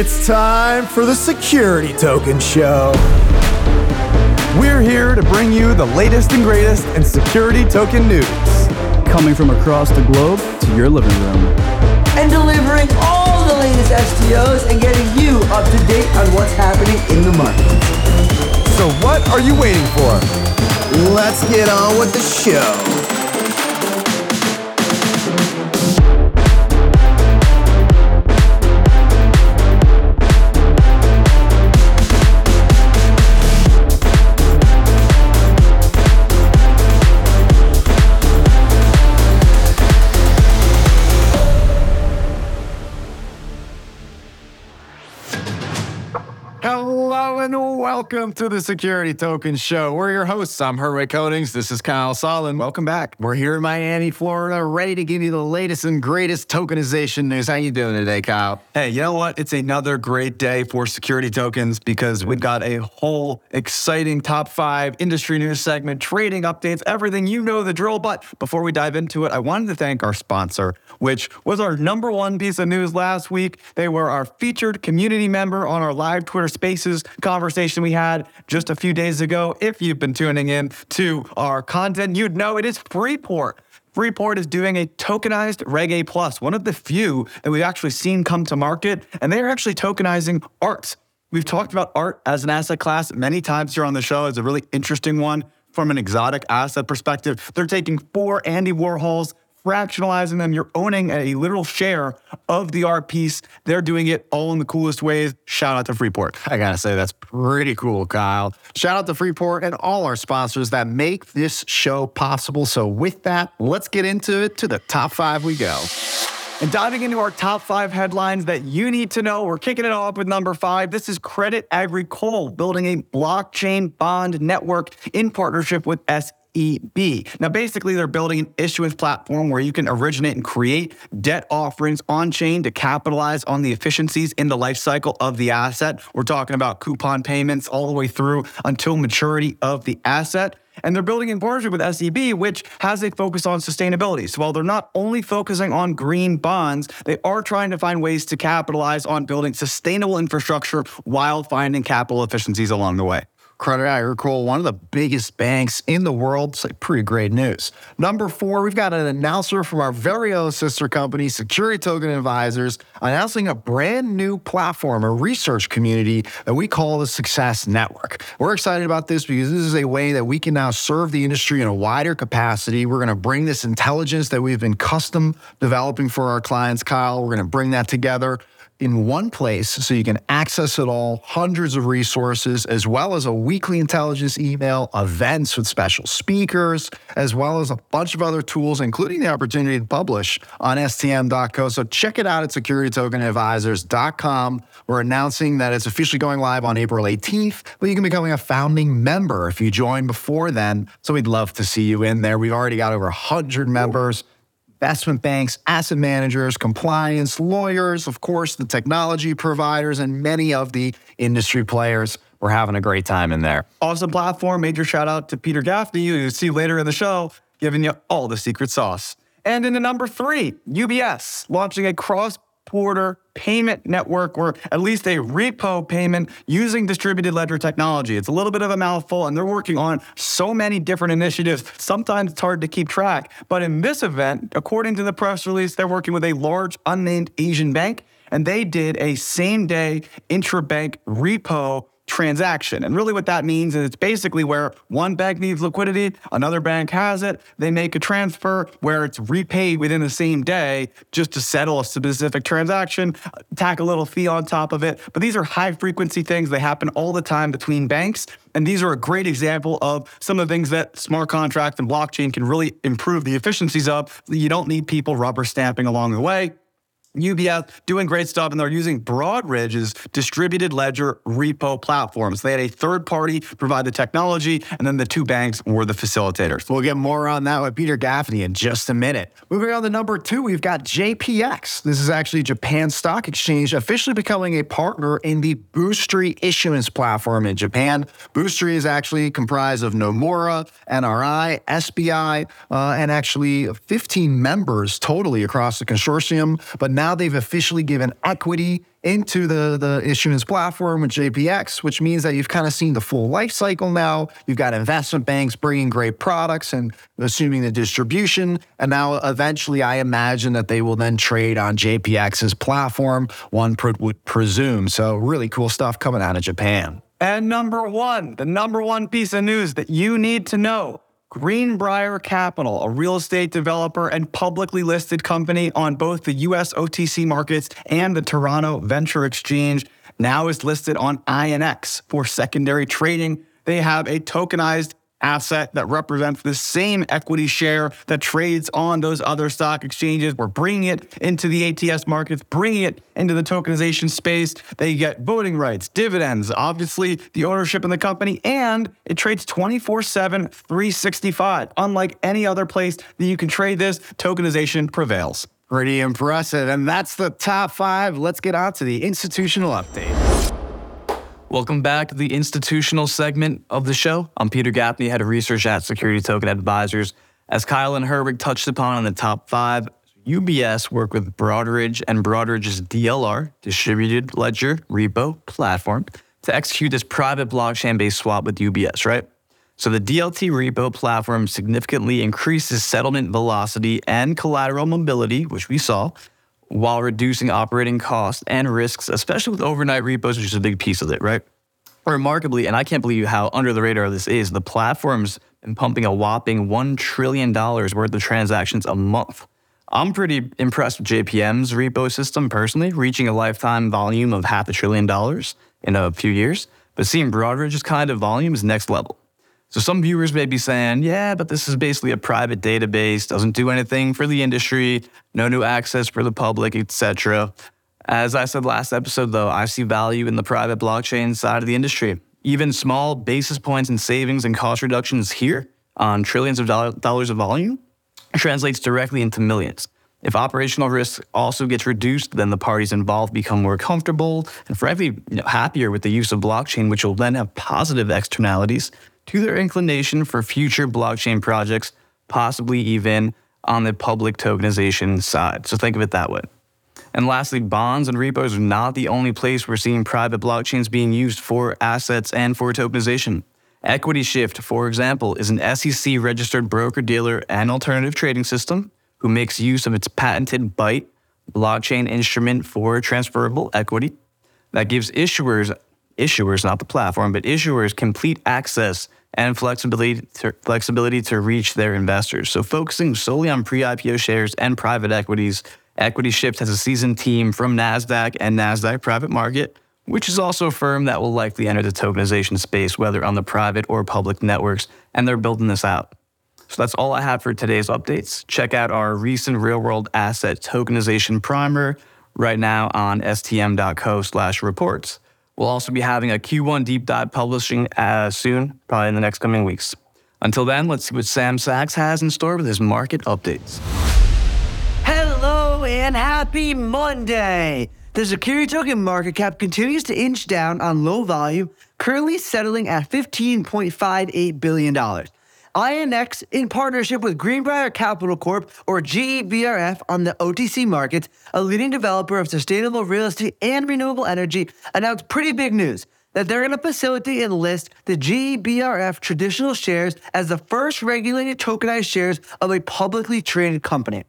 It's time for the Security Token Show. We're here to bring you the latest and greatest in security token news. Coming from across the globe to your living room. And delivering all the latest STOs and getting you up to date on what's happening in the market. So, what are you waiting for? Let's get on with the show. Hello and welcome to the Security Token Show. We're your hosts. I'm Herwig Konings. This is Kyle Sonlin. Welcome back. We're here in Miami, Florida, ready to give you the latest and greatest tokenization news. How you doing today, Kyle? Hey, you know what? It's another great day for security tokens because we've got a whole exciting top five industry news segment, trading updates, everything you know the drill. But before we dive into it, I wanted to thank our sponsor, which was our number one piece of news last week. They were our featured community member on our live Twitter Spaces conversation we had just a few days ago. If you've been tuning in to our content, you'd know it is Freeport. Freeport is doing a tokenized Reg A Plus, one of the few that we've actually seen come to market, and they are actually tokenizing art. We've talked about art as an asset class many times here on the show. It's a really interesting one from an exotic asset perspective. They're taking four Andy Warhols, fractionalizing them. You're owning a literal share of the art piece. They're doing it all in the coolest ways. Shout out to Freeport. I gotta say, that's pretty cool, Kyle. Shout out to Freeport and all our sponsors that make this show possible. So, with that, let's get into it. To the top five we go. And diving into our top five headlines that you need to know, we're kicking it off with number five. This is Crédit Agricole building a blockchain bond network in partnership with S. EB. Now, basically, they're building an issuance platform where you can originate and create debt offerings on chain to capitalize on the efficiencies in the life cycle of the asset. We're talking about coupon payments all the way through until maturity of the asset. And they're building in partnership with SEB, which has a focus on sustainability. So while they're not only focusing on green bonds, they are trying to find ways to capitalize on building sustainable infrastructure while finding capital efficiencies along the way. Crédit Agricole, one of the biggest banks in the world. It's like pretty great news. Number four, we've got an announcer from our very own sister company, Security Token Advisors, announcing a brand new platform, a research community that we call the Success Network. We're excited about this because this is a way that we can now serve the industry in a wider capacity. We're going to bring this intelligence that we've been custom developing for our clients, Kyle. We're going to bring that together in one place so you can access it all, hundreds of resources, as well as a weekly intelligence email, events with special speakers, as well as a bunch of other tools, including the opportunity to publish on stm.co. So check it out at securitytokenadvisors.com. We're announcing that it's officially going live on April 18th, but you can become a founding member if you join before then. So we'd love to see you in there. We've already got over 100 members investment banks, asset managers, compliance, lawyers, of course, the technology providers, and many of the industry players. We're having a great time in there. Awesome platform. Major shout out to Peter Gaffney, who you see later in the show, giving you all the secret sauce. And in the number three, UBS launching a cross border payment network or at least a repo payment using distributed ledger technology. It's a little bit of a mouthful and they're working on so many different initiatives. Sometimes it's hard to keep track. But in this event, according to the press release, they're working with a large unnamed Asian bank and they did a same day intra-bank repo transaction. And really, what that means is it's basically where one bank needs liquidity, another bank has it, they make a transfer where it's repaid within the same day just to settle a specific transaction, tack a little fee on top of it. But these are high frequency things, they happen all the time between banks. And these are a great example of some of the things that smart contracts and blockchain can really improve the efficiencies of. You don't need people rubber stamping along the way. UBS doing great stuff, and they're using Broadridge's distributed ledger repo platforms. They had a third party provide the technology, and then the two banks were the facilitators. We'll get more on that with Peter Gaffney in just a minute. Moving on to number two, we've got JPX. This is actually Japan Stock Exchange officially becoming a partner in the Boostry issuance platform in Japan. Boostry is actually comprised of Nomura, NRI, SBI, uh, and actually 15 members totally across the consortium. But now they've officially given equity into the, the issuance platform with JPX, which means that you've kind of seen the full life cycle now. You've got investment banks bringing great products and assuming the distribution. And now, eventually, I imagine that they will then trade on JPX's platform, one would presume. So, really cool stuff coming out of Japan. And number one, the number one piece of news that you need to know Greenbriar Capital, a real estate developer and publicly listed company on both the US OTC markets and the Toronto Venture Exchange, now is listed on INX for secondary trading. They have a tokenized asset that represents the same equity share that trades on those other stock exchanges. We're bringing it into the ATS markets, bringing it into the tokenization space. They get voting rights, dividends, obviously the ownership in the company, and it trades 24 7, 365. Unlike any other place that you can trade this, tokenization prevails. Pretty impressive. And that's the top five. Let's get on to the institutional update. Welcome back to the institutional segment of the show. I'm Peter Gaffney, head of research at Security Token Advisors. As Kyle and Herwig touched upon in the top five, UBS worked with Broadridge and Broadridge's DLR, Distributed Ledger Repo platform, to execute this private blockchain based swap with UBS, right? So the DLT repo platform significantly increases settlement velocity and collateral mobility, which we saw, while reducing operating costs and risks, especially with overnight repos, which is a big piece of it, right? Remarkably, and I can't believe how under the radar this is, the platform's been pumping a whopping $1 trillion worth of transactions a month. I'm pretty impressed with JPM's repo system personally, reaching a lifetime volume of half a trillion dollars in a few years. But seeing Broadridge's kind of volume is next level. So some viewers may be saying, yeah, but this is basically a private database, doesn't do anything for the industry, no new access for the public, etc. As I said last episode, though, I see value in the private blockchain side of the industry. Even small basis points in savings and cost reductions here on trillions of dollars of volume translates directly into millions. If operational risk also gets reduced, then the parties involved become more comfortable and frankly you know, happier with the use of blockchain, which will then have positive externalities to their inclination for future blockchain projects, possibly even on the public tokenization side. So think of it that way. And lastly, bonds and repos are not the only place we're seeing private blockchains being used for assets and for tokenization. Equity Shift, for example, is an SEC registered broker dealer and alternative trading system who makes use of its patented Byte blockchain instrument for transferable equity that gives issuers, issuers, not the platform, but issuers complete access and flexibility to, flexibility to reach their investors. So, focusing solely on pre IPO shares and private equities, Equity Shift has a seasoned team from NASDAQ and NASDAQ Private Market, which is also a firm that will likely enter the tokenization space, whether on the private or public networks, and they're building this out. So that's all I have for today's updates. Check out our recent real world asset tokenization primer right now on stm.co slash reports. We'll also be having a Q1 deep dive publishing uh, soon, probably in the next coming weeks. Until then, let's see what Sam Sachs has in store with his market updates. Hello and happy Monday! The security token market cap continues to inch down on low volume, currently settling at $15.58 billion. INX, in partnership with Greenbriar Capital Corp, or GEBRF, on the OTC markets, a leading developer of sustainable real estate and renewable energy, announced pretty big news that they're going to facilitate and list the GEBRF traditional shares as the first regulated tokenized shares of a publicly traded company.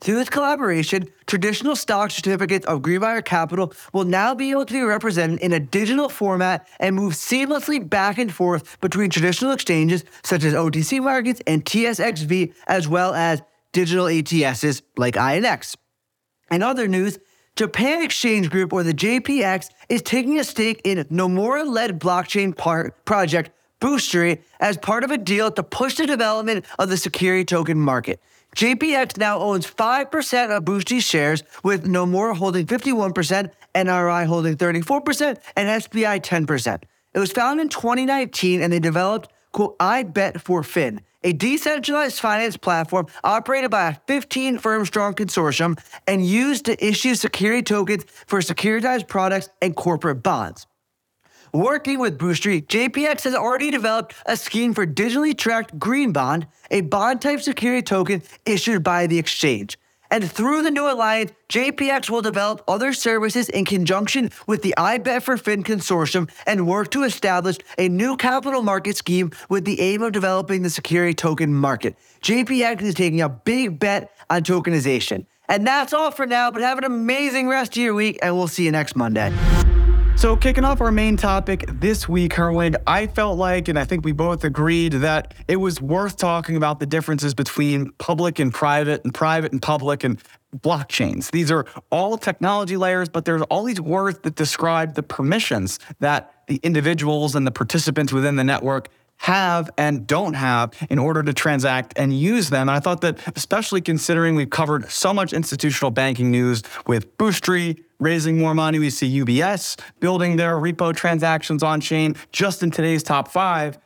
Through this collaboration, traditional stock certificates of Greenbriar Capital will now be able to be represented in a digital format and move seamlessly back and forth between traditional exchanges such as OTC markets and TSXV, as well as digital ATSs like INX. In other news, Japan Exchange Group, or the JPX, is taking a stake in Nomura led blockchain part project Boostry as part of a deal to push the development of the security token market. JPX now owns 5% of Boostry's shares, with Nomura holding 51%, NRI holding 34%, and SBI 10%. It was founded in 2019 and they developed, quote, iBet for Fin, a decentralized finance platform operated by a 15 firm strong consortium and used to issue security tokens for securitized products and corporate bonds. Working with Boostry, JPX has already developed a scheme for digitally tracked green bond, a bond type security token issued by the exchange. And through the new alliance, JPX will develop other services in conjunction with the iBet for Fin consortium and work to establish a new capital market scheme with the aim of developing the security token market. JPX is taking a big bet on tokenization. And that's all for now, but have an amazing rest of your week, and we'll see you next Monday. So, kicking off our main topic this week, Herwig, I felt like, and I think we both agreed, that it was worth talking about the differences between public and private, and private and public, and blockchains. These are all technology layers, but there's all these words that describe the permissions that the individuals and the participants within the network have and don't have in order to transact and use them. And I thought that, especially considering we've covered so much institutional banking news with Boostry raising more money, we see UBS building their repo transactions on chain just in today's top five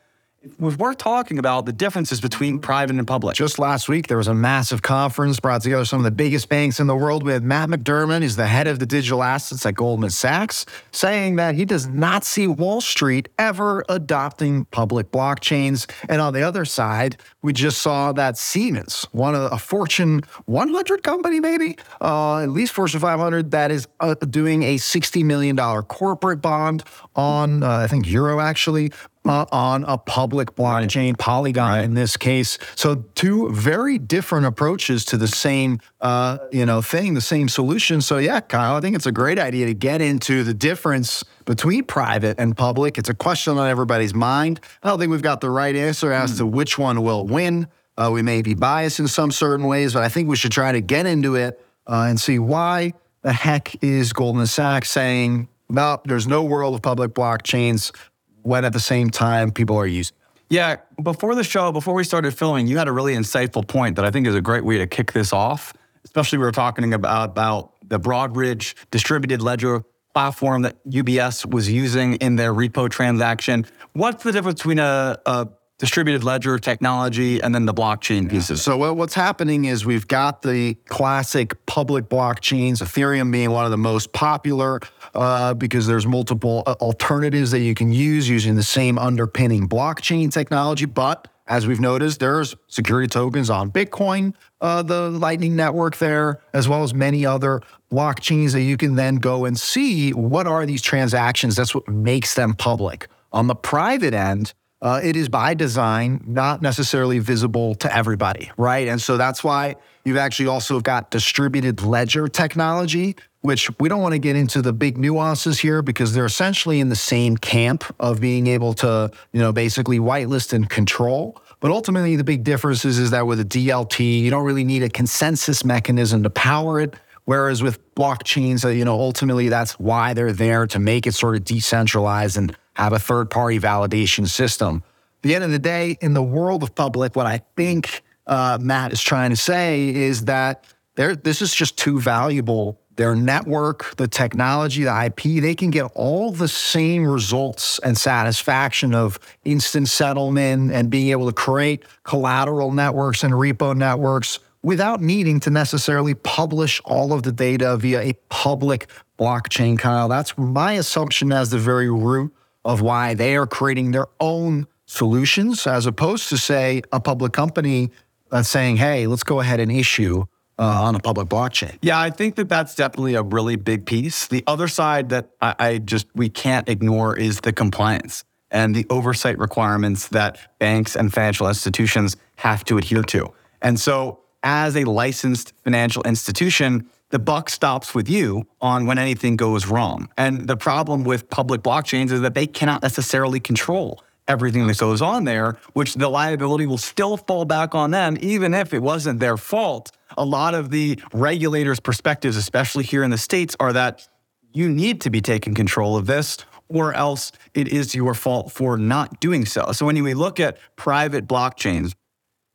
worth talking about the differences between private and public. Just last week, there was a massive conference brought together some of the biggest banks in the world with Matt McDermott, who's the head of the digital assets at Goldman Sachs, saying that he does not see Wall Street ever adopting public blockchains. And on the other side, we just saw that Siemens, one of a Fortune 100 company, maybe, uh, at least Fortune 500, that is uh, doing a $60 million corporate bond on, uh, I think, Euro actually, uh, on a public blockchain, Polygon right. in this case. So two very different approaches to the same, uh, you know, thing, the same solution. So yeah, Kyle, I think it's a great idea to get into the difference between private and public. It's a question on everybody's mind. I don't think we've got the right answer as mm. to which one will win. Uh, we may be biased in some certain ways, but I think we should try to get into it uh, and see why the heck is Goldman Sachs saying, no, there's no world of public blockchains when at the same time people are using yeah, before the show, before we started filming, you had a really insightful point that I think is a great way to kick this off. Especially we were talking about, about the Broadridge distributed ledger platform that UBS was using in their repo transaction. What's the difference between a, a distributed ledger technology and then the blockchain pieces. So what's happening is we've got the classic public blockchains, Ethereum being one of the most popular uh, because there's multiple uh, alternatives that you can use using the same underpinning blockchain technology. But as we've noticed, there's security tokens on Bitcoin, uh, the Lightning Network there, as well as many other blockchains that you can then go and see what are these transactions. That's what makes them public. On the private end, uh, it is by design not necessarily visible to everybody, right? And so that's why you've actually also got distributed ledger technology, which we don't want to get into the big nuances here because they're essentially in the same camp of being able to, you know, basically whitelist and control. But ultimately, the big difference is, is that with a DLT, you don't really need a consensus mechanism to power it. Whereas with blockchains, uh, you know, ultimately that's why they're there to make it sort of decentralized and have a third party validation system. At the end of the day, in the world of public, what I think uh, Matt is trying to say is that this is just too valuable. Their network, the technology, the IP, they can get all the same results and satisfaction of instant settlement and being able to create collateral networks and repo networks without needing to necessarily publish all of the data via a public blockchain, Kyle. That's my assumption as the very root of why they are creating their own solutions as opposed to, say, a public company that's saying, hey, let's go ahead and issue uh, on a public blockchain. Yeah, I think that that's definitely a really big piece. The other side that I, I just we can't ignore is the compliance and the oversight requirements that banks and financial institutions have to adhere to. And so, as a licensed financial institution, the buck stops with you on when anything goes wrong. And the problem with public blockchains is that they cannot necessarily control everything that goes on there, which the liability will still fall back on them, even if it wasn't their fault. A lot of the regulators' perspectives, especially here in the States, are that you need to be taking control of this, or else it is your fault for not doing so. So when we look at private blockchains,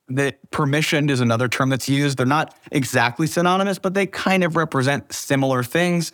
that permissioned is another term that's used. They're not exactly synonymous, but they kind of represent similar things.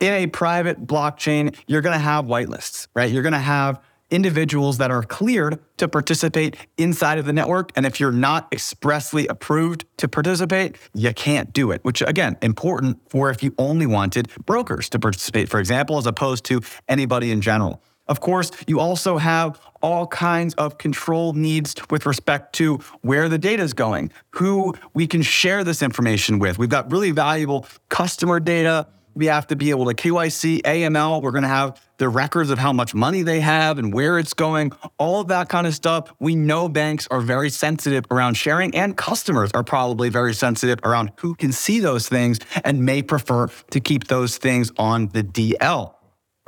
In a private blockchain, you're going to have whitelists, right? You're going to have individuals that are cleared to participate inside of the network. And if you're not expressly approved to participate, you can't do it, which again, important for if you only wanted brokers to participate, for example, as opposed to anybody in general. Of course, you also have all kinds of control needs with respect to where the data is going, who we can share this information with. We've got really valuable customer data. We have to be able to KYC, AML. We're going to have the records of how much money they have and where it's going, all of that kind of stuff. We know banks are very sensitive around sharing, and customers are probably very sensitive around who can see those things and may prefer to keep those things on the DL.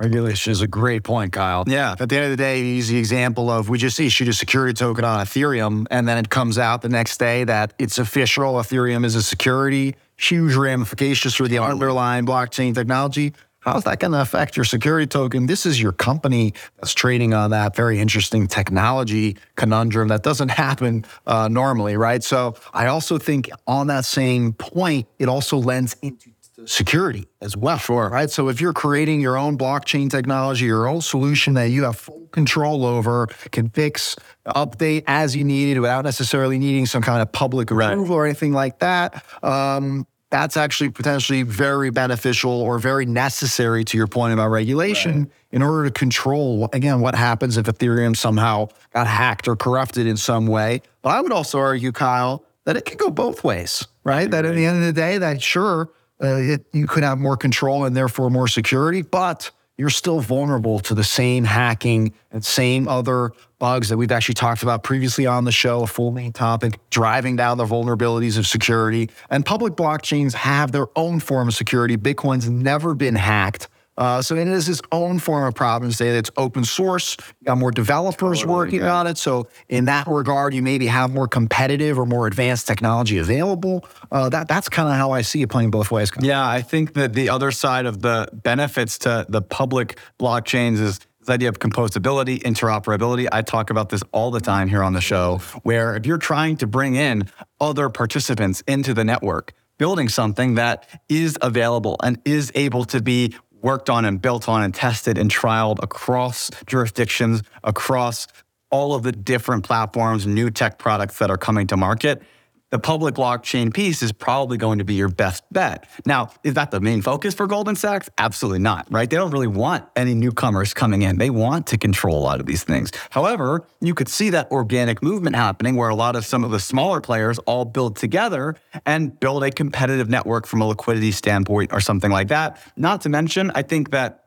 Regulation is a great point, Kyle. Yeah. At the end of the day, you use the example of we just issued a security token on Ethereum, and then it comes out the next day that it's official. Ethereum is a security, huge ramifications for the underlying blockchain technology. How's that going to affect your security token? This is your company that's trading on that very interesting technology conundrum that doesn't happen uh, normally, right? So I also think on that same point, it also lends into security as well. Sure. Right. So if you're creating your own blockchain technology, your own solution that you have full control over, can fix, update as you need it without necessarily needing some kind of public approval or anything like that. Um, that's actually potentially very beneficial or very necessary to your point about regulation in order to control again what happens if Ethereum somehow got hacked or corrupted in some way. But I would also argue, Kyle, that it could go both ways, right? That at the end of the day, that sure uh, it, you could have more control and therefore more security, but you're still vulnerable to the same hacking and same other bugs that we've actually talked about previously on the show, a full main topic, driving down the vulnerabilities of security. And public blockchains have their own form of security. Bitcoin's never been hacked. Uh, so it is its own form of problem. Say it's open source. You got more developers totally, working on it. So in that regard, you maybe have more competitive or more advanced technology available. Uh, that that's kind of how I see it playing both ways. Yeah, I think that the other side of the benefits to the public blockchains is this idea of composability, interoperability. I talk about this all the time here on the show, where if you're trying to bring in other participants into the network, building something that is available and is able to be worked on and built on and tested and trialed across jurisdictions, across all of the different platforms, new tech products that are coming to market the public blockchain piece is probably going to be your best bet. Now, is that the main focus for Goldman Sachs? Absolutely not, right? They don't really want any newcomers coming in. They want to control a lot of these things. However, you could see that organic movement happening where a lot of some of the smaller players all build together and build a competitive network from a liquidity standpoint or something like that. Not to mention, I think that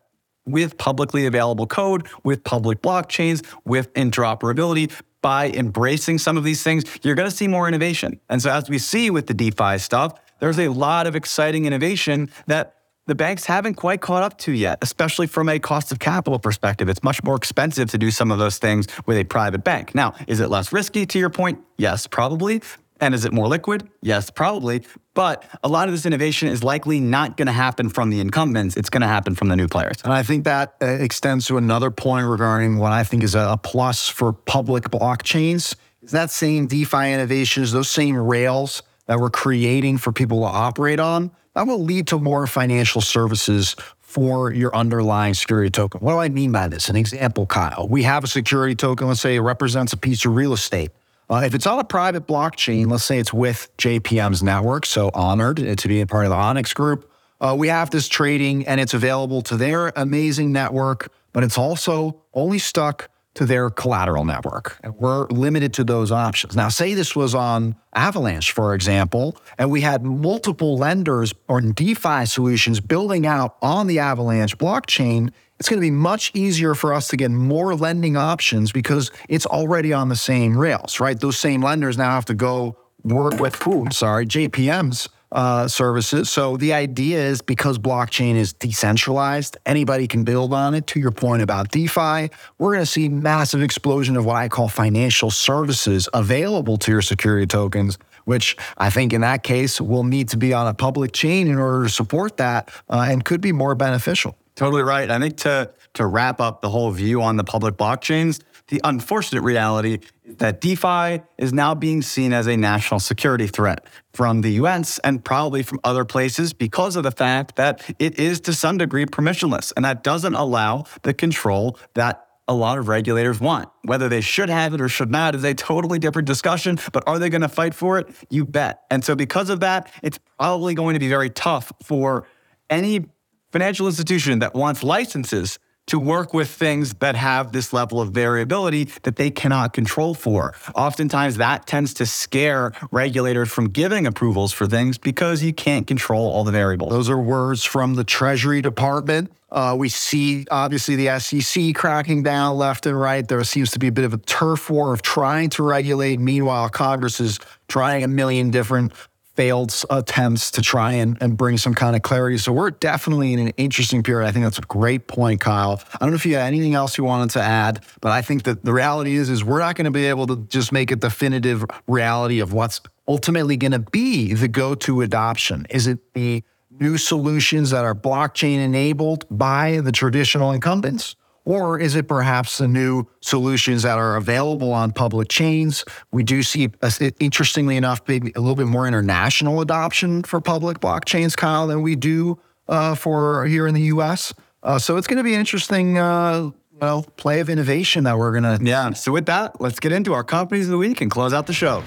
with publicly available code, with public blockchains, with interoperability, by embracing some of these things, you're going to see more innovation. And so, as we see with the DeFi stuff, there's a lot of exciting innovation that the banks haven't quite caught up to yet, especially from a cost of capital perspective. It's much more expensive to do some of those things with a private bank. Now, is it less risky to your point? Yes, probably. And is it more liquid? Yes, probably. But a lot of this innovation is likely not going to happen from the incumbents. It's going to happen from the new players. And I think that uh, extends to another point regarding what I think is a plus for public blockchains. Is that same DeFi innovations, those same rails that we're creating for people to operate on, that will lead to more financial services for your underlying security token. What do I mean by this? An example, Kyle. We have a security token, let's say it represents a piece of real estate. Uh, if it's on a private blockchain, let's say it's with JPM's network, so honored to be a part of the Onyx group, uh, we have this trading and it's available to their amazing network, but it's also only stuck to their collateral network. And we're limited to those options. Now, say this was on Avalanche, for example, and we had multiple lenders or DeFi solutions building out on the Avalanche blockchain it's going to be much easier for us to get more lending options because it's already on the same rails, right? Those same lenders now have to go work with, ooh, sorry, JPM's uh, services. So the idea is because blockchain is decentralized, anybody can build on it. To your point about DeFi, we're going to see massive explosion of what I call financial services available to your security tokens which I think in that case will need to be on a public chain in order to support that uh, and could be more beneficial. Totally right. I think to to wrap up the whole view on the public blockchains, the unfortunate reality is that DeFi is now being seen as a national security threat from the US and probably from other places because of the fact that it is to some degree permissionless and that doesn't allow the control that a lot of regulators want. Whether they should have it or should not is a totally different discussion, but are they going to fight for it? You bet. And so because of that, it's probably going to be very tough for any financial institution that wants licenses to work with things that have this level of variability that they cannot control for. Oftentimes, that tends to scare regulators from giving approvals for things because you can't control all the variables. Those are words from the Treasury Department. Uh, we see obviously the SEC cracking down left and right. There seems to be a bit of a turf war of trying to regulate. Meanwhile, Congress is trying a million different failed attempts to try and, and bring some kind of clarity. So we're definitely in an interesting period. I think that's a great point, Kyle. I don't know if you had anything else you wanted to add, but I think that the reality is is we're not going to be able to just make a definitive reality of what's ultimately going to be the go-to adoption. Is it the new solutions that are blockchain enabled by the traditional incumbents? Or is it perhaps the new solutions that are available on public chains? We do see, uh, interestingly enough, maybe a little bit more international adoption for public blockchains, Kyle, than we do uh, for here in the US. Uh, so it's going to be an interesting uh, well, play of innovation that we're going to. Yeah. So with that, let's get into our companies of the week and close out the show.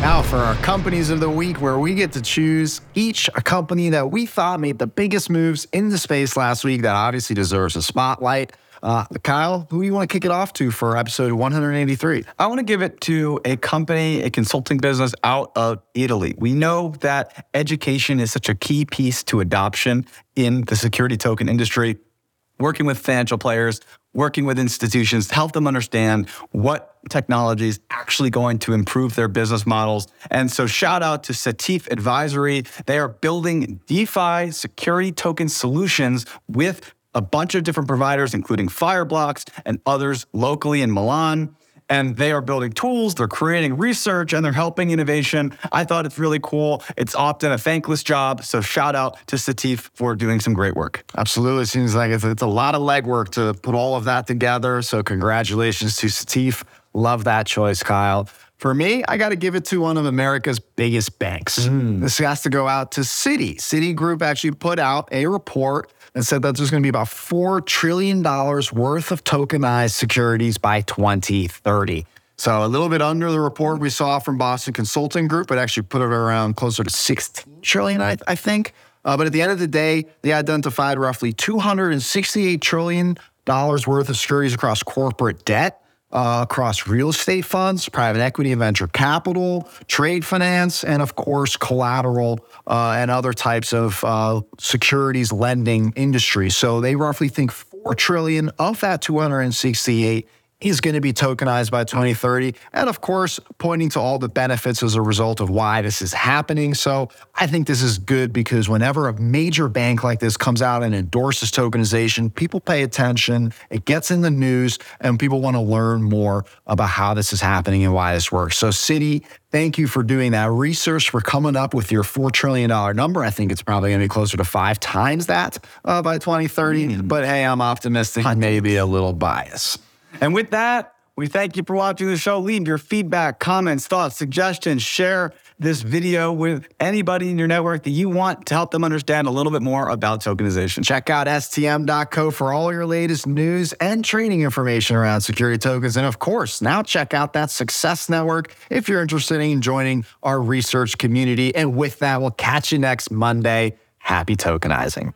Now, for our companies of the week, where we get to choose each a company that we thought made the biggest moves in the space last week that obviously deserves a spotlight. Uh, Kyle, who do you want to kick it off to for episode 183? I want to give it to a company, a consulting business out of Italy. We know that education is such a key piece to adoption in the security token industry. Working with financial players, working with institutions to help them understand what technology is actually going to improve their business models. And so, shout out to Satif Advisory. They are building DeFi security token solutions with a bunch of different providers, including Fireblocks and others locally in Milan. And they are building tools, they're creating research, and they're helping innovation. I thought it's really cool. It's often a thankless job. So shout out to Satif for doing some great work. Absolutely. Seems like it's, it's a lot of legwork to put all of that together. So congratulations to Satif. Love that choice, Kyle. For me, I got to give it to one of America's biggest banks. Mm. This has to go out to Citi. Citigroup actually put out a report and said that there's going to be about $4 trillion worth of tokenized securities by 2030. So a little bit under the report we saw from Boston Consulting Group, but actually put it around closer to 16 trillion, I, I think. Uh, but at the end of the day, they identified roughly 268 trillion dollars worth of securities across corporate debt, uh, across real estate funds, private equity and venture capital, trade finance, and of course, collateral uh, and other types of uh, securities lending industry. So they roughly think 4 trillion of that 268 is going to be tokenized by 2030. And of course, pointing to all the benefits as a result of why this is happening. So I think this is good because whenever a major bank like this comes out and endorses tokenization, people pay attention, it gets in the news, and people want to learn more about how this is happening and why this works. So, Citi, thank you for doing that research, for coming up with your $4 trillion number. I think it's probably going to be closer to five times that uh, by 2030. Mm. But hey, I'm optimistic, maybe a little biased. And with that, we thank you for watching the show. Leave your feedback, comments, thoughts, suggestions. Share this video with anybody in your network that you want to help them understand a little bit more about tokenization. Check out stm.co for all your latest news and training information around security tokens. And of course, now check out that Success Network if you're interested in joining our research community. And with that, we'll catch you next Monday. Happy tokenizing.